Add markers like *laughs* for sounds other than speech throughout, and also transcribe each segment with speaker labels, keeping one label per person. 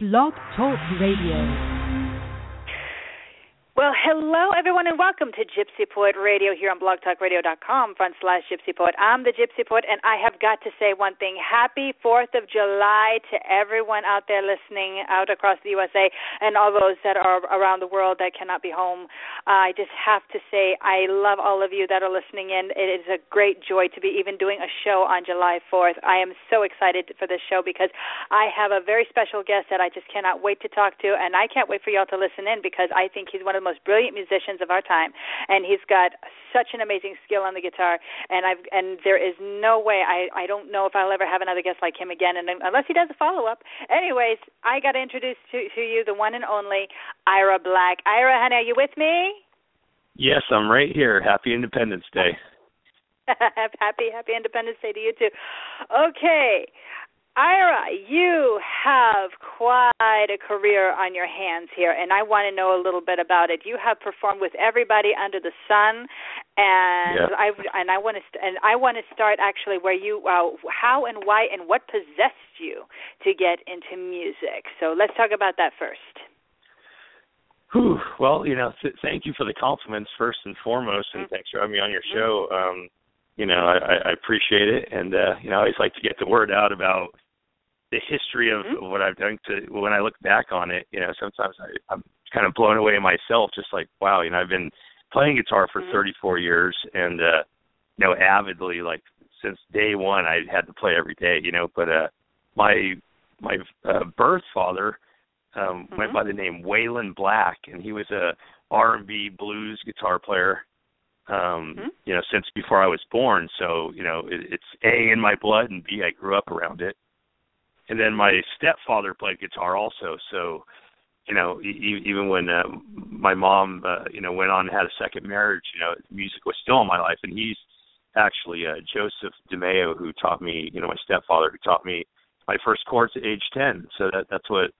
Speaker 1: Blog Talk Radio.
Speaker 2: Well, hello everyone, and welcome to Gypsy Poet Radio here on blogtalkradio.com front slash Gypsy Poet. I'm the Gypsy Poet, and I have got to say one thing. Happy 4th of July to everyone out there listening out across the USA and all those that are around the world that cannot be home. Uh, I just have to say I love all of you that are listening in. It is a great joy to be even doing a show on July 4th. I am so excited for this show because I have a very special guest that I just cannot wait to talk to, and I can't wait for y'all to listen in because I think he's one of the most brilliant musicians of our time, and he's got such an amazing skill on the guitar. And I've and there is no way I I don't know if I'll ever have another guest like him again, and unless he does a follow up. Anyways, I got to introduce to to you the one and only Ira Black. Ira, honey, are you with me?
Speaker 3: Yes, I'm right here. Happy Independence Day. *laughs*
Speaker 2: happy Happy Independence Day to you too. Okay. Ira, you have quite a career on your hands here, and I want to know a little bit about it. You have performed with everybody under the sun, and
Speaker 3: yeah.
Speaker 2: I and I want to st- and I want to start actually where you uh, how and why and what possessed you to get into music. So let's talk about that first.
Speaker 3: Whew. Well, you know, th- thank you for the compliments first and foremost, and
Speaker 2: Mm-hmm.
Speaker 3: thanks for having me on your show. Um, you know, I, I appreciate it, and uh, you know, I always like to get the word out about the history of
Speaker 2: Mhm.
Speaker 3: what I've done. To when I look back on it, you know, sometimes I, I'm kind of blown away myself, just like wow, you know, I've been playing guitar for
Speaker 2: Mhm.
Speaker 3: 34 years, and uh, you know, avidly, like since day one, I had to play every day, you know. But uh, my my uh, birth father um, went
Speaker 2: Mhm.
Speaker 3: by the name Waylon Black, and he was a R&B blues guitar player. Um,
Speaker 2: Mhm.
Speaker 3: You know, since before I was born, so you know, it, it's A in my blood, and B I grew up around it. And then my stepfather played guitar also, so you know, e- even when uh, my mom, uh, you know, went on and had a second marriage, you know, music was still in my life, and he's actually uh, Joseph DeMeo, who taught me, you know, my stepfather, who taught me my first chords at age 10. So that that's what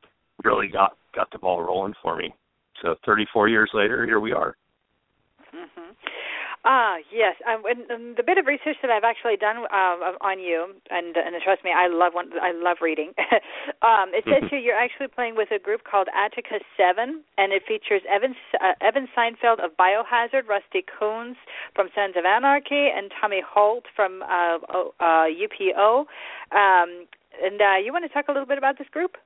Speaker 3: really got got the ball rolling for me. So 34 years later, here we are.
Speaker 2: Ah, yes. Um, and, and the bit of research that I've actually done uh, on you, and and trust me, I love one. I love reading. *laughs* um, it says *laughs* here you're actually playing with a group called Attika Seven, and it features Evan uh, Evan Seinfeld of Biohazard, Rusty Coones from Sons of Anarchy, and Tommy Holt from uh, uh, UPO. Um, and uh, you want to talk a little bit about this group?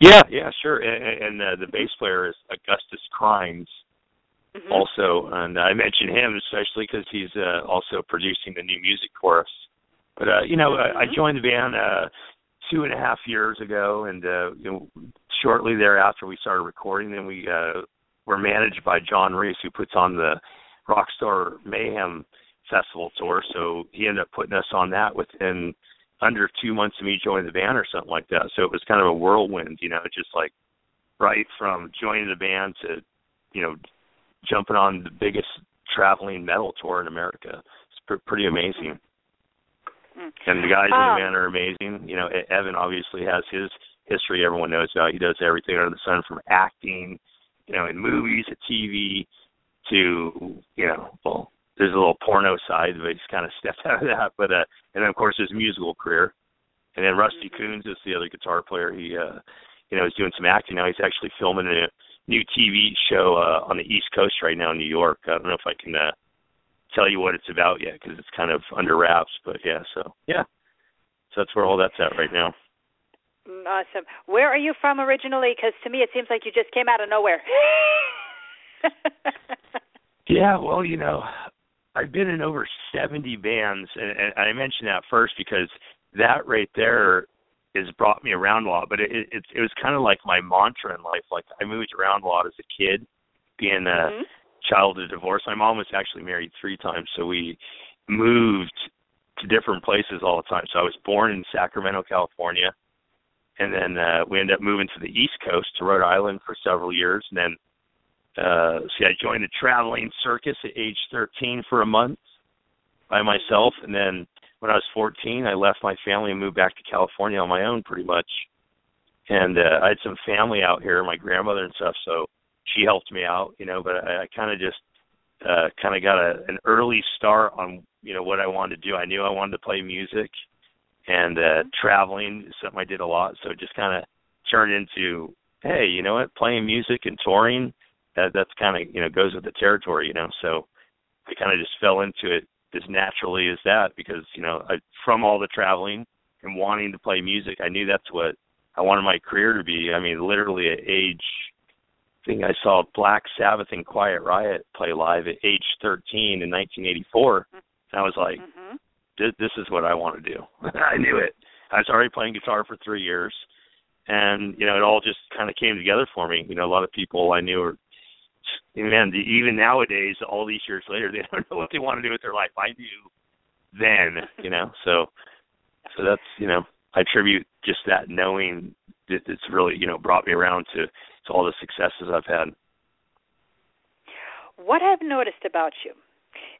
Speaker 3: Yeah, yeah, sure. And, and uh, the bass player is Augustus Crimes.
Speaker 2: Mhm.
Speaker 3: also, and I mention him especially because he's uh, also producing the new music for us. But uh, you know, I, I
Speaker 2: Mhm.
Speaker 3: joined the band uh, two and a half years ago, and uh, you know, shortly thereafter we started recording. Then we uh, were managed by John Reese, who puts on the Rockstar Mayhem Festival tour. So he ended up putting us on that within under two months of me joining the band or something like that. So it was kind of a whirlwind, you know, just like right from joining the band to, you know, jumping on the biggest traveling metal tour in America. It's pr- pretty amazing.
Speaker 2: Mm.
Speaker 3: And the guys in
Speaker 2: Um,
Speaker 3: the band are amazing. You know, Evan obviously has his history everyone knows about. He does everything under the sun from acting, you know, in movies, at TV, to you know, well, there's a little porno side, but he's kind of stepped *laughs* out of that. But uh, and then of course his musical career. And then Rusty
Speaker 2: Mhm.
Speaker 3: Coones is the other guitar player. He, uh, you know, is doing some acting now. He's actually filming a new TV show uh, on the East Coast right now in New York. I don't know if I can uh, tell you what it's about yet because it's kind of under wraps. But yeah, so yeah, so that's where all that's at right now.
Speaker 2: Mm, Awesome. Where are you from originally? Because to me, it seems like you just came out of nowhere. *laughs*
Speaker 3: Yeah, well, you know, I've been in over 70 bands, and, and I mentioned that first because that right there has brought me around a lot. But it it, it was kind of like my mantra in life. Like I moved around a lot as a kid, being a
Speaker 2: Mhm.
Speaker 3: child of divorce. My mom was actually married three times, so we moved to different places all the time. So I was born in Sacramento, California, and then uh, we ended up moving to the East Coast to Rhode Island for several years, and then uh see I joined a traveling circus at age 13 for a month by myself and then when I was 14 I left my family and moved back to California on my own pretty much. And uh I had some family out here my grandmother and stuff so she helped me out you know but I, I kind of just uh kind of got a an early start on you know what I wanted to do. I knew I wanted to play music and uh traveling is something I did a lot so it just kind of turned into, hey, you know what, playing music and touring, that that's kind of you know goes with the territory, you know. So I kind of just fell into it as naturally as that because you know I, from all the traveling and wanting to play music, I knew that's what I wanted my career to be. I mean, literally at age, I think I saw Black Sabbath and Quiet Riot play live at age 13 in 1984. And I was like, mm-hmm. this, this is what I want to do. *laughs* I knew it. I was already playing guitar for three years, and you know, it all just kind of came together for me. You know, a lot of people I knew were man, even nowadays, all these years later, *laughs* they don't know what they want to do with their life. I knew then, you know. *laughs* So, so that's you know, I attribute just that knowing that it's really you know brought me around to to all the successes I've had.
Speaker 2: What I've noticed about you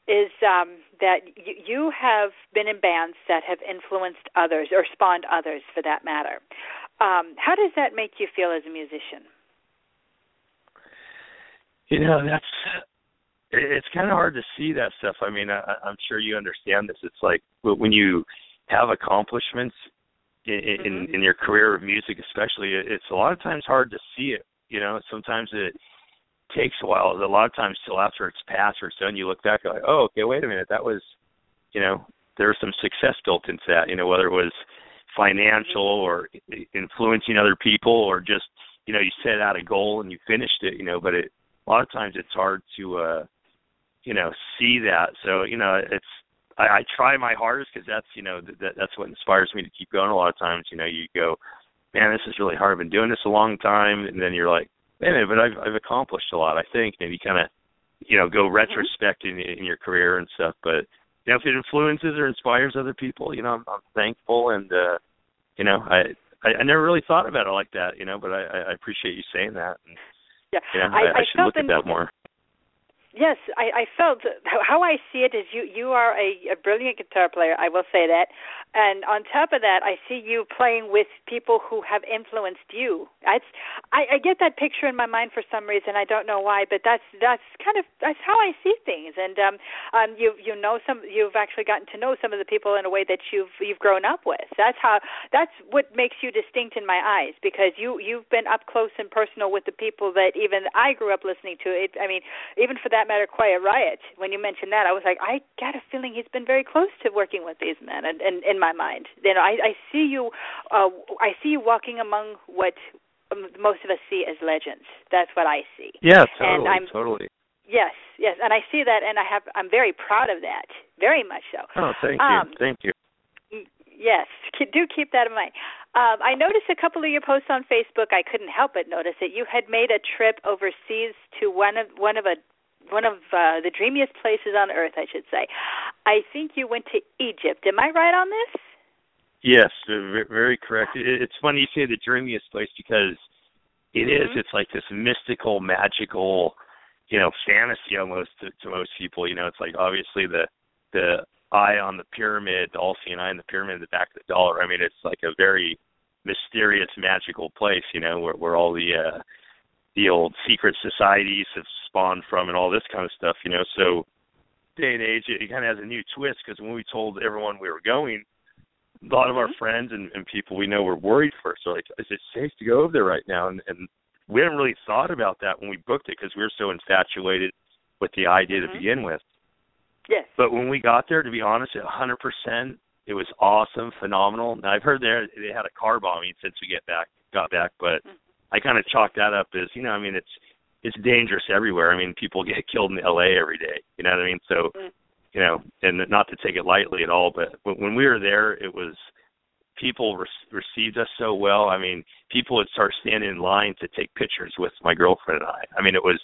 Speaker 2: is um, that y- you have been in bands that have influenced others or spawned others, for that matter. Um, how does that make you feel as a musician?
Speaker 3: You know, that's it's kind of hard to see that stuff. I mean, I, I'm sure you understand this. It's like when you have accomplishments in, in
Speaker 2: mm-hmm.
Speaker 3: in your career of music, especially, it's a lot of times hard to see it. You know, sometimes it takes a while. A lot of times, till after it's passed or so, and you look back, and like, oh, okay, wait a minute, that was, you know, there was some success built into that. You know, whether it was financial or influencing other people or just, you know, you set out a goal and you finished it. You know, but it a lot of times it's hard to, uh, you know, see that. So you know, it's I, I try my hardest because that's you know that that's what inspires me to keep going. A lot of times, you know, you go, man, this is really hard. I've been doing this a long time, and then you're like, man, but I've I've accomplished a lot. I think maybe kind of, you know, go retrospect in, in your career and stuff. But you know, if it influences or inspires other people, you know, I'm, I'm thankful, and uh, you know, I, I I never really thought about it like that, you know, but I I appreciate you saying that. And,
Speaker 2: yeah,
Speaker 3: yeah
Speaker 2: I,
Speaker 3: I, I should look
Speaker 2: at
Speaker 3: that more.
Speaker 2: Yes, I, I felt how I see it is you you are a, a brilliant guitar player. I will say that, and on top of that, I see you playing with people who have influenced you. It's, I, I get that picture in my mind for some reason. I don't know why, but that's that's kind of that's how I see things. And um, um, you you know some you've actually gotten to know some of the people in a way that you've you've grown up with. That's how that's what makes you distinct in my eyes because you you've been up close and personal with the people that even I grew up listening to. It, I mean, even for that that matter, Quiet Riot. When you mentioned that, I was like, I got a feeling he's been very close to working with these men, and, and in my mind, you know, I, I see you, uh, I see you walking among what most of us see as legends. That's what I see.
Speaker 3: Yeah, totally,
Speaker 2: and I'm,
Speaker 3: totally.
Speaker 2: Yes, yes, and I see that, and I have, I'm very proud of that, very much so.
Speaker 3: Oh, thank
Speaker 2: um,
Speaker 3: you, thank you.
Speaker 2: Yes, do keep that in mind. Um, I noticed a couple of your posts on Facebook. I couldn't help but notice that you had made a trip overseas to one of one of a one of uh, the dreamiest places on earth, I should say. I think you went to Egypt. Am I right on this?
Speaker 3: Yes, very correct. It's funny you say the dreamiest place because it is.
Speaker 2: Mm-hmm.
Speaker 3: It's like this mystical, magical, you know, fantasy almost to, to most people. You know, it's like obviously the the eye on the pyramid, the all-seeing eye on the pyramid, the back of the dollar. I mean, it's like a very mysterious, magical place. You know, where where all the uh, the old secret societies have spawned from and all this kind of stuff, you know. So day and age, it, it kind of has a new twist because when we told everyone we were going, a lot of our
Speaker 2: mm-hmm.
Speaker 3: friends and, and people we know were worried first. So like, is it safe to go over there right now? And, and we hadn't really thought about that when we booked it because we were so infatuated with the idea
Speaker 2: mm-hmm.
Speaker 3: to begin with.
Speaker 2: Yes.
Speaker 3: But when we got there, to be honest, a hundred percent, it was awesome, phenomenal. Now I've heard there they had a car bombing since we get back got back, but
Speaker 2: mm-hmm.
Speaker 3: I kind of chalked that up as you know, I mean, it's it's dangerous everywhere. I mean, people get killed in L.A. every day. You know what I mean? So,
Speaker 2: mm.
Speaker 3: you know, and not to take it lightly at all, but when we were there, it was people re- received us so well. I mean, people would start standing in line to take pictures with my girlfriend and I. I mean, it was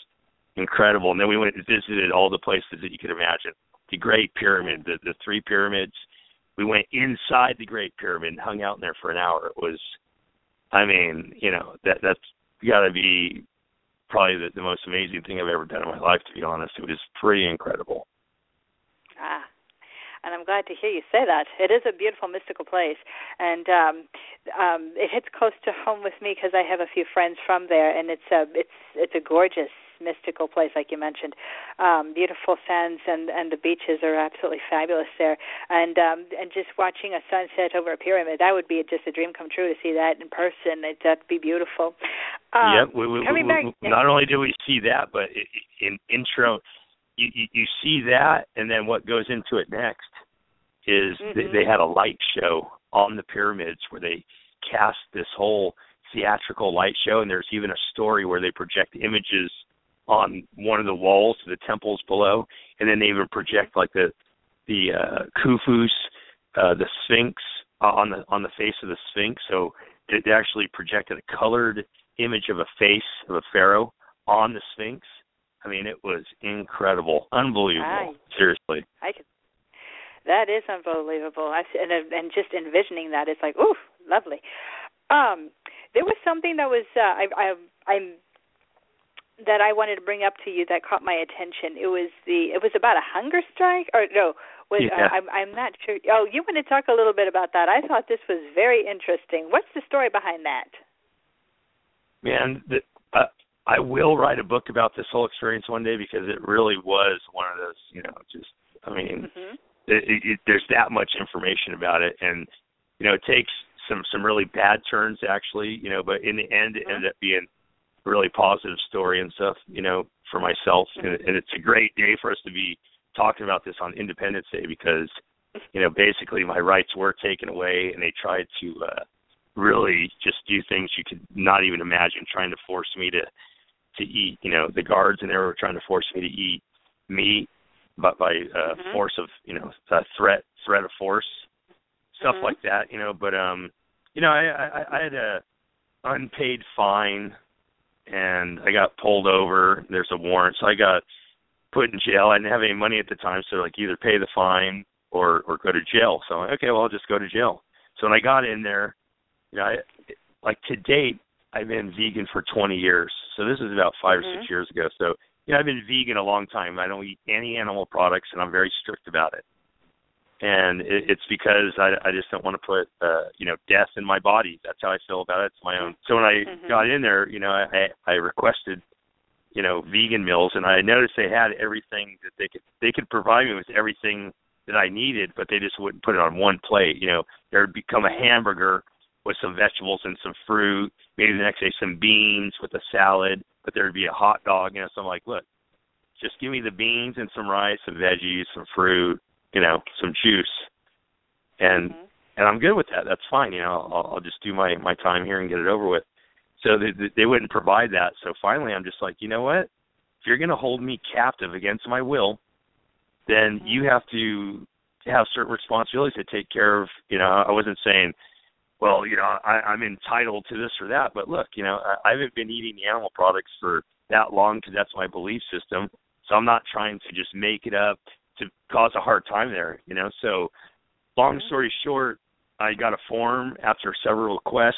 Speaker 3: incredible. And then we went and visited all the places that you could imagine. The Great Pyramid, the the three pyramids. We went inside the Great Pyramid and hung out in there for an hour. It was I mean, you know, that that's got to be probably the, the most amazing thing I've ever done in my life. To be honest, it was pretty incredible.
Speaker 2: Ah, and I'm glad to hear you say that. It is a beautiful, mystical place, and um, um, it hits close to home with me because I have a few friends from there, and it's a it's it's a gorgeous mystical place, like you mentioned. Um, beautiful sands and and the beaches are absolutely fabulous there. And um, and just watching a sunset over a pyramid, that would be just a dream come true to see that in person. It, that'd be beautiful. Um,
Speaker 3: yep. We, we, we, back, not only do we see that, but in intro, you, you you see that, and then what goes into it next is mm-hmm. they, they had a light show on the pyramids where they cast this whole theatrical light show, and there's even a story where they project images on one of the walls of the temples below, and then they even project like the the uh, Khufu's, uh, the Sphinx uh, on the on the face of the Sphinx. So it actually projected a colored image of a face of a pharaoh on the Sphinx. I mean, it was incredible, unbelievable. I, Seriously,
Speaker 2: I could. That is unbelievable. I and and just envisioning that, it's like, ooh, lovely. Um, there was something that was uh, I, I I'm that I wanted to bring up to you that caught my attention. It was the it was about a hunger strike or no was uh, yeah. uh, I'm I'm not sure. Oh, you want to talk a little bit about that? I thought this was very interesting. What's the story behind that?
Speaker 3: Man, the, uh, I will write a book about this whole experience one day because it really was one of those, you know, just I mean, mm-hmm. it, it, it, there's that much information about it, and you know, it takes some some really bad turns actually, you know, but in the end it ended up being really positive story and stuff, you know, for myself. And, and it's a great day for us to be talking about this on Independence Day because, you know, basically my rights were taken away and they tried to uh really just do things you could not even imagine, trying to force me to to eat, you know, the guards and they were trying to force me to eat meat but by uh mm-hmm. force of you know a threat threat of force stuff mm-hmm. like that you know but um you know, I, I I had a unpaid fine and I got pulled over. There's a warrant, so I got put in jail. I didn't have any money at the time, so like either pay the fine or or go to jail. So I'm like, okay, well I'll just go to jail. So when I got in there, you know, I, like to date, I've been vegan for 20 years. So this is about 5 mm-hmm. or six years ago. So you know, I've been vegan a long time. I don't eat any animal products, and I'm very strict about it and it, it's because I, I just don't want to put uh, you know death in my body. That's how I feel about it. It's my own. So when I mm-hmm. got in there, you know, I I requested you know vegan meals, and I noticed they had everything that they could they could provide me with everything that I needed, but they just wouldn't put it on one plate. You know, there would become a hamburger with some vegetables and some fruit, maybe the next day some beans with a salad, but there would be a hot dog. You know, so I'm like, look, just give me the beans and some rice, some veggies, some fruit, you know, some juice, and mm-hmm. and I'm good with that. That's fine. You know, I'll, I'll just do my my time here and get it over with. So they they wouldn't provide that. So finally, I'm just like, you know what? If you're going to hold me captive against my will, then mm-hmm. you have to have certain responsibilities to take care of. You know, I wasn't saying, well, you know, I, I'm entitled to this or that, but look, you know, I, I haven't been eating animal products for that long because that's my belief system. So I'm not trying to just make it up to cause a hard time there, you know. So, long mm-hmm. story short, I got a form after several requests,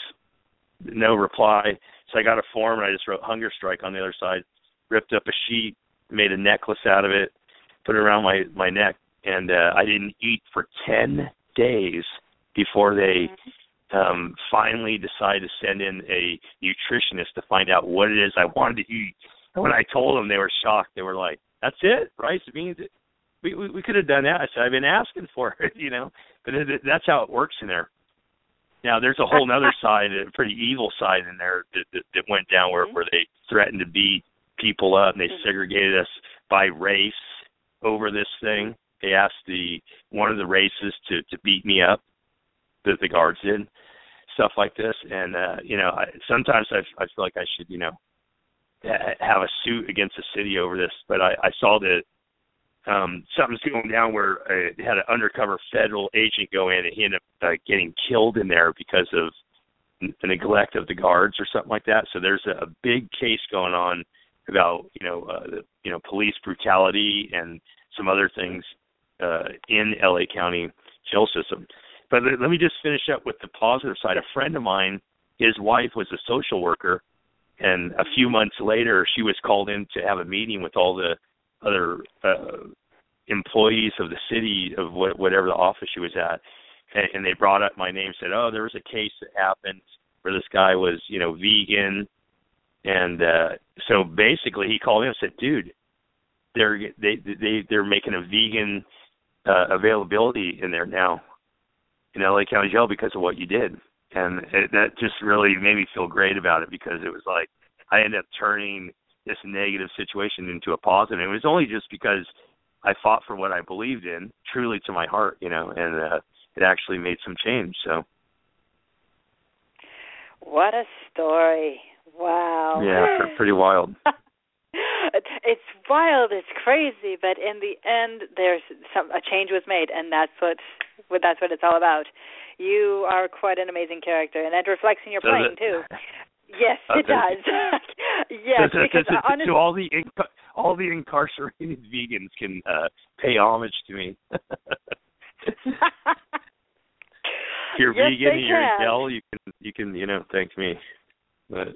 Speaker 3: no reply. So I got a form and I just wrote hunger strike on the other side, ripped up a sheet, made a necklace out of it, put it around my my neck, and uh, I didn't eat for ten days before they mm-hmm. um finally decided to send in a nutritionist to find out what it is I wanted to eat. And when I told them, they were shocked. They were like, "That's it, rice, beans." We we, we could have done that. I said I've been asking for *laughs* it, you know, but it, it, that's how it works in there. Now there's a whole other *laughs* side, a pretty evil side in there that, that, that went down where where they threatened to beat people up and they mm-hmm. segregated us by race over this thing. They asked the one of the races to to beat me up, that the guards did, stuff like this. And uh, you know, I, sometimes I I feel like I should you know have a suit against the city over this, but I I saw that um something's going down where uh, had an undercover federal agent go in and he ended up uh, getting killed in there because of the neglect of the guards or something like that. So there's a, a big case going on about you know uh, you know police brutality and some other things uh, in LA County jail system. But let me just finish up with the positive side. A friend of mine, his wife was a social worker, and a few months later, she was called in to have a meeting with all the other uh, employees of the city of what, whatever the office she was at, and, and they brought up my name, said, "Oh, there was a case that happened where this guy was, you know, vegan, And uh so basically, he called me and said, "Dude, they're they they they're making a vegan uh, availability in there now in LA County Jail because of what you did." And it, that just really made me feel great about it because it was like I ended up turning this negative situation into a positive. It was only just because I fought for what I believed in, truly to my heart, you know, and uh, it actually made some change. So.
Speaker 2: What a story! Wow.
Speaker 3: Yeah, pretty wild. *laughs*
Speaker 2: it's wild, it's crazy, but in the end, there's some a change was made, and that's what that's what it's all about. You are quite an amazing character, and that reflects in your
Speaker 3: Does
Speaker 2: playing
Speaker 3: it?
Speaker 2: too. Yes, it does. *laughs* yes,
Speaker 3: so,
Speaker 2: because
Speaker 3: so, so,
Speaker 2: honestly,
Speaker 3: so all the inc- all the incarcerated *laughs* vegans can uh pay homage to me. if *laughs* you're
Speaker 2: Yes,
Speaker 3: vegan you're
Speaker 2: can.
Speaker 3: hell, you can you can you know thank me. But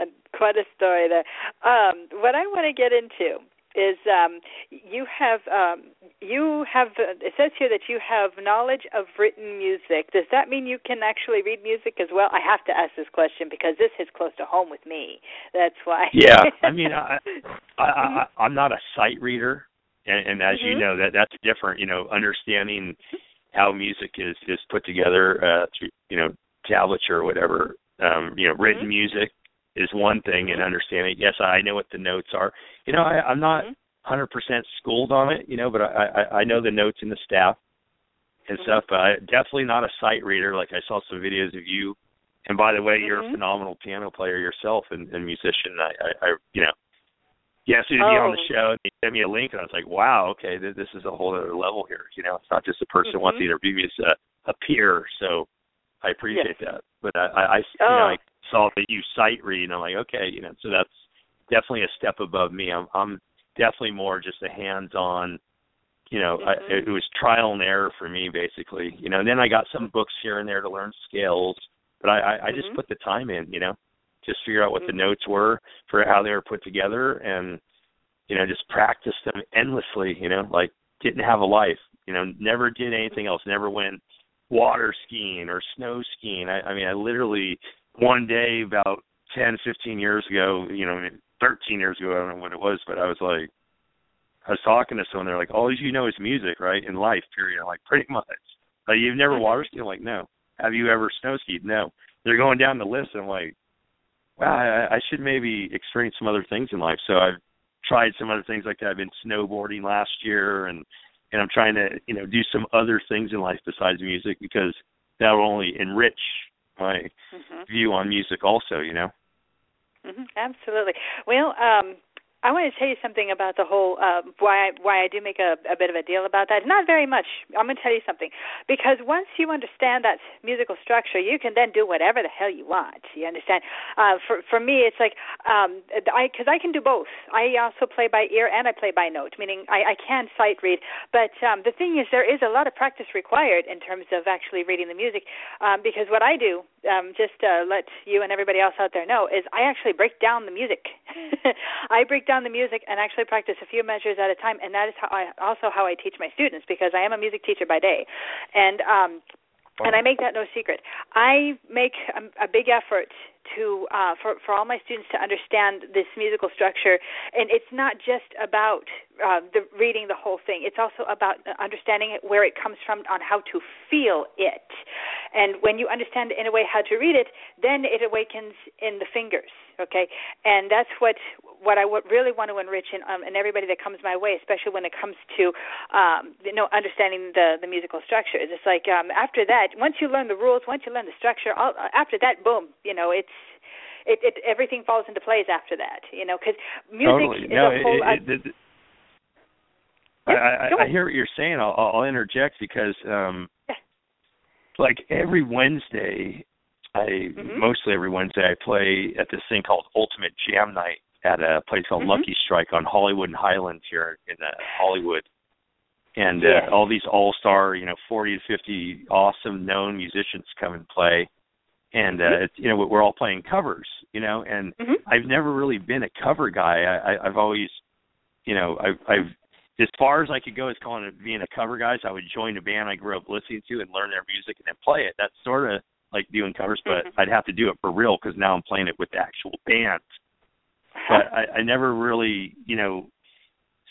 Speaker 2: Uh, quite a story there. Um, what I want to get into is um, you have um, you have uh, it says here that you have knowledge of written music. Does that mean you can actually read music as well? I have to ask this question because this hits close to home with me. That's why.
Speaker 3: yeah, I mean *laughs* I I, I I'm not a sight reader, and, and as you
Speaker 2: Mhm.
Speaker 3: know that that's different. You know, understanding how music is is put together uh through you know tablature or whatever. Um, you know, written
Speaker 2: Mhm.
Speaker 3: music is one thing, and understanding. Yes, I know what the notes are. You know, I, I'm not
Speaker 2: Mhm.
Speaker 3: 100% schooled on it. You know, but I I, I know the notes and the staff and stuff. But I, definitely not a sight reader. Like I saw some videos of you. And by the way, you're a
Speaker 2: Mhm.
Speaker 3: phenomenal piano player yourself and, and musician. I, I, I, you know, you me to be on the
Speaker 2: Oh.
Speaker 3: show and you sent me a link, and I was like, wow, okay, th- this is a whole other level here. You know, it's not just a person who wants to
Speaker 2: Mhm.
Speaker 3: interview me; it's a, a peer. So I appreciate
Speaker 2: Yes.
Speaker 3: that. But I, I, I you
Speaker 2: Oh.
Speaker 3: know, I saw that you sight read, and I'm like, okay, you know, so that's definitely a step above me. I'm, I'm definitely more just a hands-on. You know, I,
Speaker 2: Mhm.
Speaker 3: it was trial and error for me, basically. You know, and then I got some books here and there to learn scales, but I, I, I just
Speaker 2: Mhm.
Speaker 3: put the time in. You know, just figure out what the
Speaker 2: Mhm.
Speaker 3: notes were for how they were put together, and you know, just practice them endlessly. You know, like didn't have a life. You know, never did anything else. Never went water skiing or snow skiing. I, I mean, I literally one day about ten, fifteen years ago, you know, 13 years ago, I don't know what it was, but I was like, I was talking to someone. They're like, all you know is music, right? In life, period. I'm like, pretty *laughs* much. Like, you've never water skied? I'm like, no. Have you ever snow skied? No. They're going down the list. And I'm like, wow, I, I should maybe experience some other things in life. So I've tried some other things like that. I've been snowboarding last year, and and I'm trying to, you know, do some other things in life besides music because that will only enrich my
Speaker 2: Mhm.
Speaker 3: view on music, also. You know.
Speaker 2: Hmm Absolutely. Well, um, I want to tell you something about the whole uh, why I, why I do make a, a bit of a deal about that. Not very much. I'm going to tell you something because once you understand that musical structure, you can then do whatever the hell you want. You understand? Uh, for for me, it's like um, I because I can do both. I also play by ear and I play by note, meaning I, I can sight read. But um, the thing is, there is a lot of practice required in terms of actually reading the music. Um, because what I do, um, just uh, let you and everybody else out there know, is I actually break down the music. *laughs* I break down the music and actually practice a few measures at a time, and that is how I also how I teach my students because I am a music teacher by day, and um, and I make that no secret. I make a, a big effort to uh, for for all my students to understand this musical structure, and it's not just about uh, the reading the whole thing. It's also about understanding it, where it comes from, on how to feel it, and when you understand in a way how to read it, then it awakens in the fingers. Okay, and that's what what I would really want to enrich in, um, in everybody that comes my way, especially when it comes to um, you know understanding the the musical structures. It's like um, after that, once you learn the rules, once you learn the structure, all, after that, boom, you know, it's it, it everything falls into place after that. You know, because music
Speaker 3: totally.
Speaker 2: is
Speaker 3: no,
Speaker 2: a whole.
Speaker 3: it, it, it, I, I, I hear what you're saying. I'll, I'll interject because, um, like every Wednesday, I
Speaker 2: Mhm.
Speaker 3: mostly every Wednesday I play at this thing called Ultimate Jam Night at a place called
Speaker 2: Mhm.
Speaker 3: Lucky Strike on Hollywood and Highlands here in uh, Hollywood. And uh, all these all-star, you know, 40 to 50 awesome known musicians come and play. And uh,
Speaker 2: Mhm.
Speaker 3: it's, you know, we're all playing covers, you know, and
Speaker 2: Mhm.
Speaker 3: I've never really been a cover guy. I, I I've always, you know, I've I've as far as I could go as calling it being a cover guy. So I would join a band I grew up listening to and learn their music and then play it. That's sort of like doing covers, but
Speaker 2: Mm-hmm.
Speaker 3: I'd have to do it for real because now I'm playing it with the actual band. But I, I never really, you know,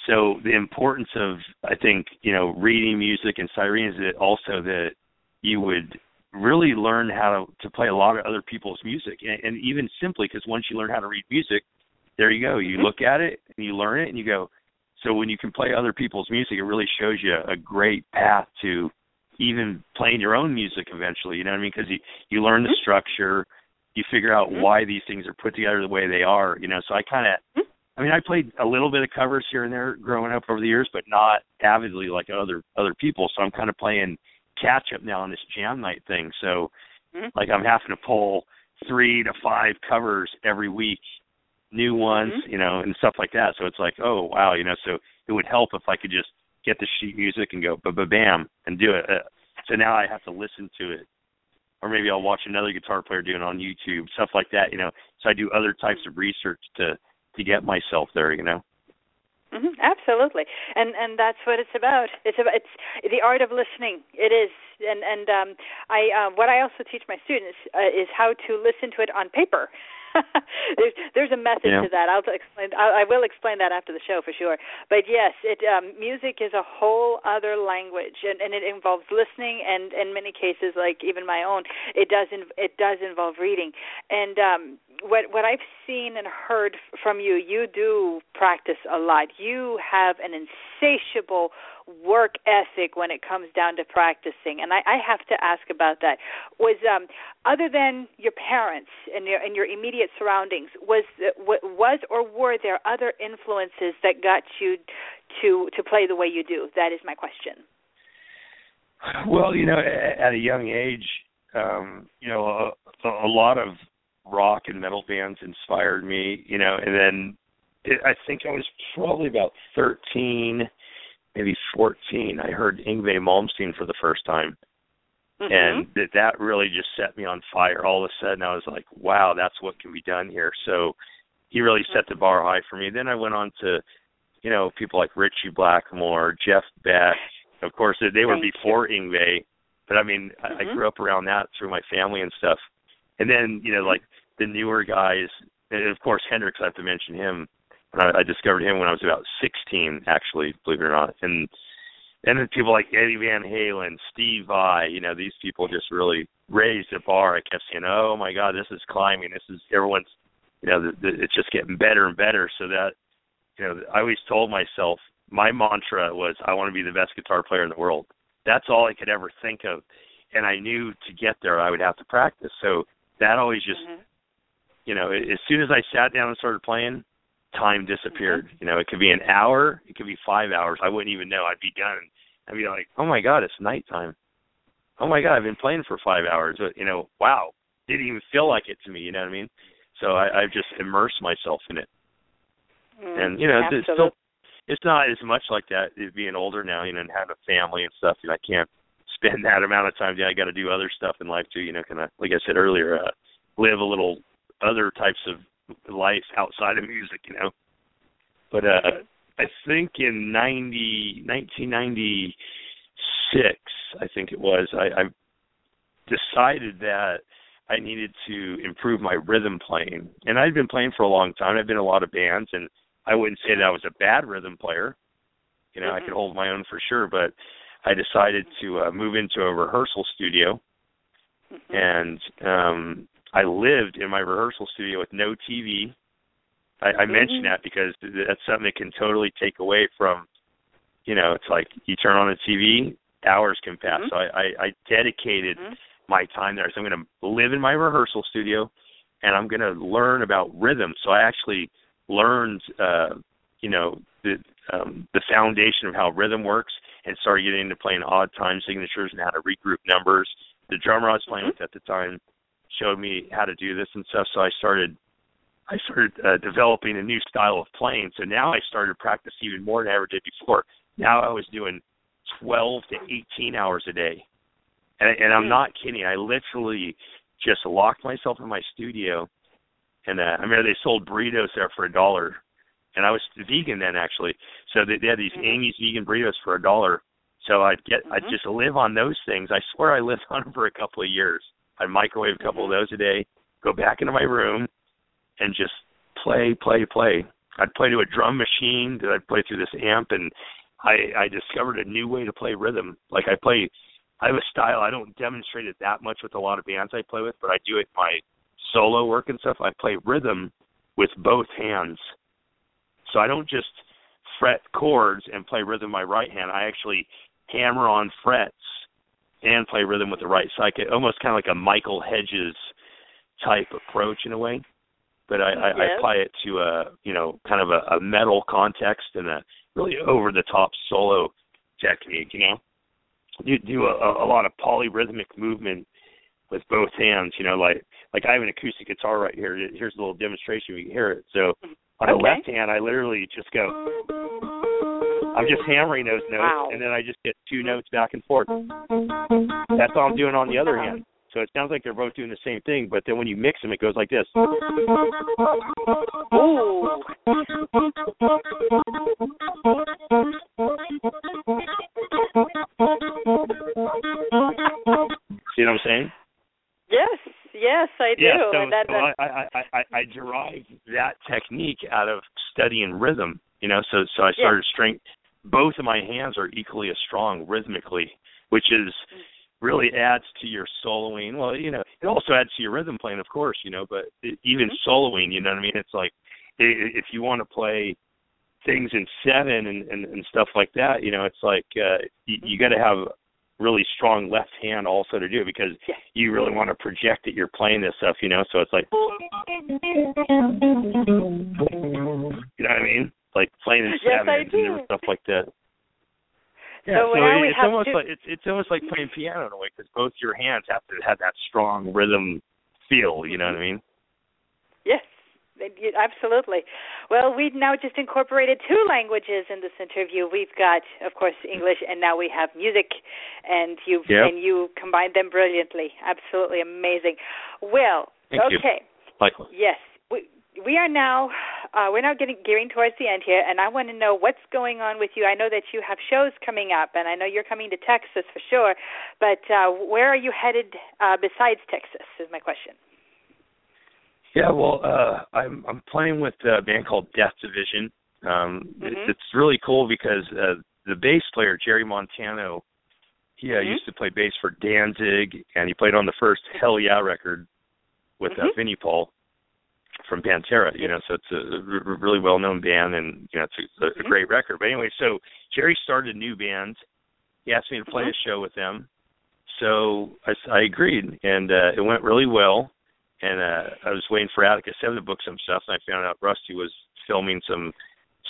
Speaker 3: so the importance of I think you know reading music and siren is also that you would really learn how to to play a lot of other people's music and, and even simply because once you learn how to read music there you go you
Speaker 2: Mhm.
Speaker 3: look at it and you learn it and you go so when you can play other people's music it really shows you a great path to even playing your own music eventually you know what i mean because you you learn the
Speaker 2: Mhm.
Speaker 3: structure you figure out
Speaker 2: Mhm.
Speaker 3: why these things are put together the way they are you know so i kind of. I mean, I played a little bit of covers here and there growing up over the years, but not avidly like other other people. So I'm kind of playing catch up now on this jam night thing. So
Speaker 2: Mhm.
Speaker 3: like I'm having to pull three to five covers every week, new ones,
Speaker 2: Mhm.
Speaker 3: you know, and stuff like that. So it's like, oh wow, you know, so it would help if I could just get the sheet music and go ba ba bam and do it. Uh, so now I have to listen to it. Or maybe I'll watch another guitar player doing it on YouTube, stuff like that, you know. So I do other types of research to to get myself there, you know.
Speaker 2: Hmm absolutely, and and that's what it's about. It's about it's the art of listening. It is, and and um, I uh, what I also teach my students uh, is how to listen to it on paper. *laughs* there's there's a method
Speaker 3: Yeah.
Speaker 2: to that. I'll explain. I, I will explain that after the show for sure. But yes, it um, music is a whole other language, and, and it involves listening, and in many cases, like even my own, it does in, it does involve reading. And um, what what I've seen and heard from you, you do practice a lot. You have an insatiable work ethic when it comes down to practicing, and I, I have to ask about that. Was um, other than your parents and your and your immediate surroundings, was wa- was or were there other influences that got you to to play the way you do? That is my question.
Speaker 3: Well, you know, at a young age, um, you know, a, a lot of rock and metal bands inspired me, you know, and then I think I was probably about 13, maybe 14. I heard Yngwie Malmsteen for the first time,
Speaker 2: Mhm.
Speaker 3: and that that really just set me on fire. All of a sudden, I was like, "Wow, that's what can be done here." So he really set the bar high for me. Then I went on to, you know, people like Ritchie Blackmore, Jeff Beck. Of course, they were
Speaker 2: Thank you.
Speaker 3: before Ingve, but I mean, I, I
Speaker 2: Mhm.
Speaker 3: grew up around that through my family and stuff. And then, you know, like the newer guys, and of course Hendrix. I have to mention him. I, I discovered him when I was about 16, actually, believe it or not. And and then people like Eddie Van Halen, Steve Vai, you know, these people just really raised the bar. I kept saying, "Oh my God, this is climbing. This is everyone's, you know, the, the, it's just getting better and better." So that, you know, I always told myself my mantra was, "I want to be the best guitar player in the world." That's all I could ever think of, and I knew to get there I would have to practice. So that always just,
Speaker 2: Mhm.
Speaker 3: you know, as soon as I sat down and started playing, time disappeared. You know, it could be an hour, it could be five hours. I wouldn't even know. I'd be done. I'd be like, oh my god, it's nighttime. Oh my god, I've been playing for five hours. But you know, wow, didn't even feel like it to me. You know what I mean? So I, I've just immersed myself in it,
Speaker 2: Mm,
Speaker 3: and you know, it's still, it's not as much like that. It being older now, you know, and having a family and stuff. You know, I can't spend *laughs* that amount of time. Yeah, I got to do other stuff in life too. You know, kind of like I said earlier, uh, live a little other types of life outside of music. You know, but uh I think in 90, 1996, I think it was, I, I decided that I needed to improve my rhythm playing. And I'd been playing for a long time. I've been in a lot of bands, and I wouldn't say that I was a bad rhythm player. You know, I could
Speaker 2: Mhm.
Speaker 3: hold my own for sure, but I decided to uh, move into a rehearsal studio,
Speaker 2: Mhm.
Speaker 3: and um I lived in my rehearsal studio with no TV. I, I mention that because that's something that can totally take away from, you know, it's like you turn on the TV, hours can pass.
Speaker 2: Mhm.
Speaker 3: So I, I, I dedicated
Speaker 2: Mhm.
Speaker 3: my time there. So I'm going to live in my rehearsal studio, and I'm going to learn about rhythm. So I actually learned, uh, you know, the um, the foundation of how rhythm works, and started getting into playing odd time signatures and how to regroup numbers. The drummer I was playing
Speaker 2: Mhm.
Speaker 3: with at the time showed me how to do this and stuff. So I started I started uh, developing a new style of playing. So now I started practicing even more than I ever did before. Now I was doing 12 to 18 hours a day. And, and I'm
Speaker 2: Hmm.
Speaker 3: not kidding. I literally just locked myself in my studio. And uh, I remember they sold burritos there for a dollar. And I was vegan then, actually. So they, they had these
Speaker 2: Mhm.
Speaker 3: Amy's vegan burritos for a dollar. So I'd get, I'd
Speaker 2: Mhm.
Speaker 3: just live on those things. I swear I lived on them for a couple of years. I'd microwave a couple of mm-hmm. those a day, go back into my room, and just play, play, play. I'd play to a drum machine that I'd play through this amp, and I I discovered a new way to play rhythm. Like I play, I have a style. I don't demonstrate it that much with a lot of bands I play with, but I do it my solo work and stuff. I play rhythm with both hands, so I don't just fret chords and play rhythm with my right hand. I actually hammer on frets and play rhythm with the right side. Almost kind of like a Michael Hedges type approach in a way but I, I,
Speaker 2: yes.
Speaker 3: I apply it to a you know kind of a, a metal context and a really over the top solo technique. You know, you do a, a lot of polyrhythmic movement with both hands. You know, like like I have an acoustic guitar right here. Here's a little demonstration. You can hear it. So on
Speaker 2: okay.
Speaker 3: the left hand, I literally just go. I'm just hammering those notes,
Speaker 2: wow.
Speaker 3: and then I just get two notes back and forth. That's all I'm doing on the other hand. So it sounds like they're both doing the same thing, but then when you mix them, it goes like this.
Speaker 2: Ooh.
Speaker 3: See what I'm saying?
Speaker 2: Yes, yes, I do.
Speaker 3: Yeah, so,
Speaker 2: that,
Speaker 3: so I, I, I, I derived that technique out of studying rhythm. You know, so so I started
Speaker 2: yeah.
Speaker 3: string. Both of my hands are equally as strong rhythmically, which is really adds to your soloing. Well, you know, it also adds to your rhythm playing, of course, you know, but it, even
Speaker 2: mm-hmm.
Speaker 3: soloing, you know what I mean? It's like if you want to play things in seven and, and and stuff like that, you know, it's like uh you, you got to have really strong left hand also to do it because you really want to project that you're playing this stuff, you know. So it's like, you know what I mean? Like playing in *laughs*
Speaker 2: yes,
Speaker 3: seven and
Speaker 2: do.
Speaker 3: stuff like that. Yeah,
Speaker 2: so,
Speaker 3: so
Speaker 2: now we
Speaker 3: it's almost
Speaker 2: two...
Speaker 3: like it's it's almost like playing piano in a way because both your hands have to have that strong rhythm feel. You know what I mean?
Speaker 2: Yes, absolutely. Well, we've now just incorporated two languages in this interview. We've got, of course, English, and now we have music, and you
Speaker 3: yep.
Speaker 2: and you combined them brilliantly. Absolutely amazing. Well,
Speaker 3: Thank
Speaker 2: okay.
Speaker 3: You. Likewise.
Speaker 2: Yes, we we are now uh, we're now getting gearing towards the end here, and I want to know what's going on with you. I know that you have shows coming up, and I know you're coming to Texas for sure. But uh, where are you headed uh, besides Texas? Is my question.
Speaker 3: Yeah, well, uh, I'm I'm playing with a band called Death Division. Um,
Speaker 2: mm-hmm.
Speaker 3: it, it's really cool because uh, the bass player Jerry Montano, he uh,
Speaker 2: mm-hmm.
Speaker 3: used to play bass for Danzig, and he played on the first Hellyeah record with
Speaker 2: mm-hmm.
Speaker 3: uh, Vinnie Paul from Pantera, you know, so it's a r- really well known band and you know it's a, a
Speaker 2: mm-hmm.
Speaker 3: great record. But anyway, so Jerry started a new band. He asked me to play
Speaker 2: mm-hmm.
Speaker 3: a show with them. So I, I agreed and uh it went really well and uh I was waiting for Attika Seven to book some stuff and I found out Rusty was filming some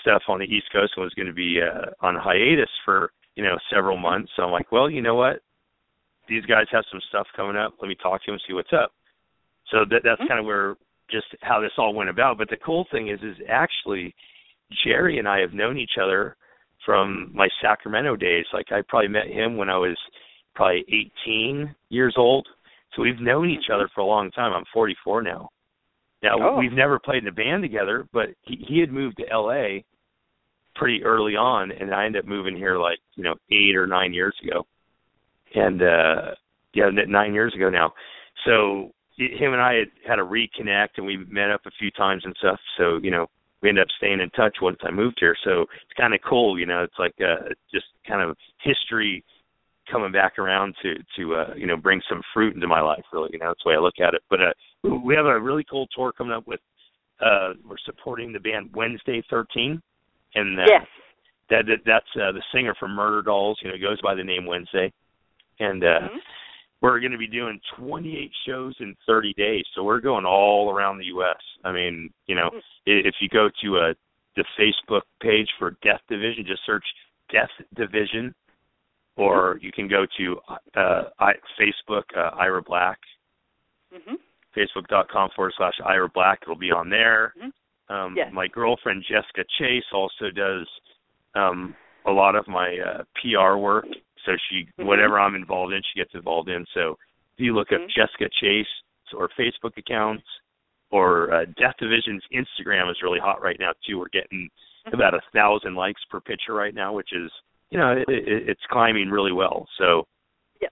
Speaker 3: stuff on the East Coast and was going to be uh on hiatus for, you know, several months. So I'm like, well, you know what? These guys have some stuff coming up. Let me talk to him and see what's up. So that that's
Speaker 2: mm-hmm.
Speaker 3: kind of where just how this all went about. But the cool thing is, is actually Jerry and I have known each other from my Sacramento days. Like I probably met him when I was probably 18 years old. So we've known each other for a long time. I'm 44 now. Now
Speaker 2: oh.
Speaker 3: we've never played in a band together, but he, he had moved to LA pretty early on, and I ended up moving here like you know eight or nine years ago, and uh yeah, nine years ago now. So him and I had had a reconnect, and we met up a few times and stuff. So you know, we ended up staying in touch once I moved here. So it's kind of cool, you know. It's like uh, just kind of history coming back around to to uh, you know bring some fruit into my life. Really, you know, that's the way I look at it. But uh, we have a really cool tour coming up with. Uh, we're supporting the band Wednesday 13, and uh,
Speaker 2: yes.
Speaker 3: that, that that's uh, the singer from Murderdolls. You know, goes by the name Wednesday, and uh,
Speaker 2: mm-hmm
Speaker 3: we're going to be doing 28 shows in 30 days. So we're going all around the U.S. I mean, you know, if you go to uh, the Facebook page for Death Division, just search Death Division, or you can go to uh, I, Facebook uh, Ira Black,
Speaker 2: mm-hmm.
Speaker 3: Facebook.com forward slash Ira Black. It'll be on there.
Speaker 2: Mm-hmm.
Speaker 3: Um,
Speaker 2: yes.
Speaker 3: My girlfriend Jessica Chase also does um, a lot of my uh, PR work so she
Speaker 2: mm-hmm.
Speaker 3: whatever I'm involved in, she gets involved in. So if you look
Speaker 2: mm-hmm.
Speaker 3: up Jessica Chase or Facebook accounts or uh, Death Division's Instagram is really hot right now too. We're getting
Speaker 2: mm-hmm.
Speaker 3: about a thousand likes per picture right now, which is you know it, it, it's climbing really well. So
Speaker 2: yep.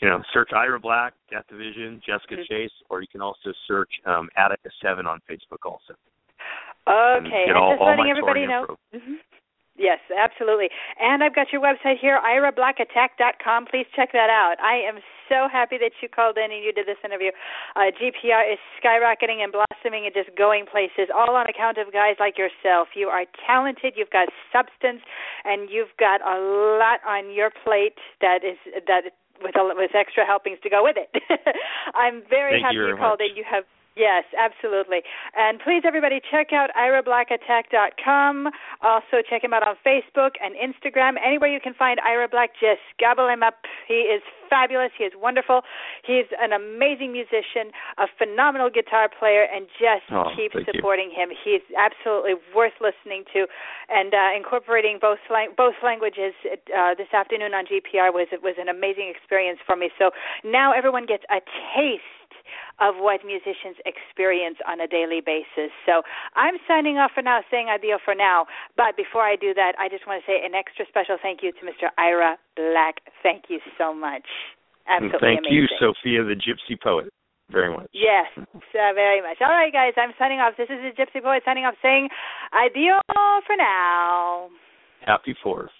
Speaker 3: you know, search Ira Black, Death Division, Jessica mm-hmm. Chase, or you can also search um, Attika Seven on Facebook also.
Speaker 2: Okay,
Speaker 3: and,
Speaker 2: and
Speaker 3: all,
Speaker 2: just letting everybody know. Mm-hmm. Yes, absolutely. And I've got your website here, irablackattack.com. Please check that out. I am so happy that you called in and you did this interview. Uh, GPR is skyrocketing and blossoming and just going places, all on account of guys like yourself. You are talented, you've got substance, and you've got a lot on your plate that is that with a, with extra helpings to go with it. *laughs* I'm very
Speaker 3: Thank
Speaker 2: happy
Speaker 3: you,
Speaker 2: you called
Speaker 3: much.
Speaker 2: in. You have Yes, absolutely. And please, everybody, check out IraBlackAttack.com. Also, check him out on Facebook and Instagram. Anywhere you can find Ira Black, just gobble him up. He is fabulous. He is wonderful. He's an amazing musician, a phenomenal guitar player, and just
Speaker 3: oh,
Speaker 2: keep
Speaker 3: you.
Speaker 2: supporting him. He's absolutely worth listening to. And uh, incorporating both lang- both languages uh, this afternoon on GPR was was an amazing experience for me. So now everyone gets a taste of what musicians experience on a daily basis. So I'm signing off for now, saying adieu for now. But before I do that, I just want to say an extra special thank you to Mr. Ira Black. Thank you so much. Absolutely
Speaker 3: Thank
Speaker 2: amazing.
Speaker 3: you, Sophia, the Gypsy Poet, very much.
Speaker 2: Yes, *laughs* uh, very much. All right, guys, I'm signing off. This is the Gypsy Poet signing off, saying adieu for now.
Speaker 3: Happy Fourth.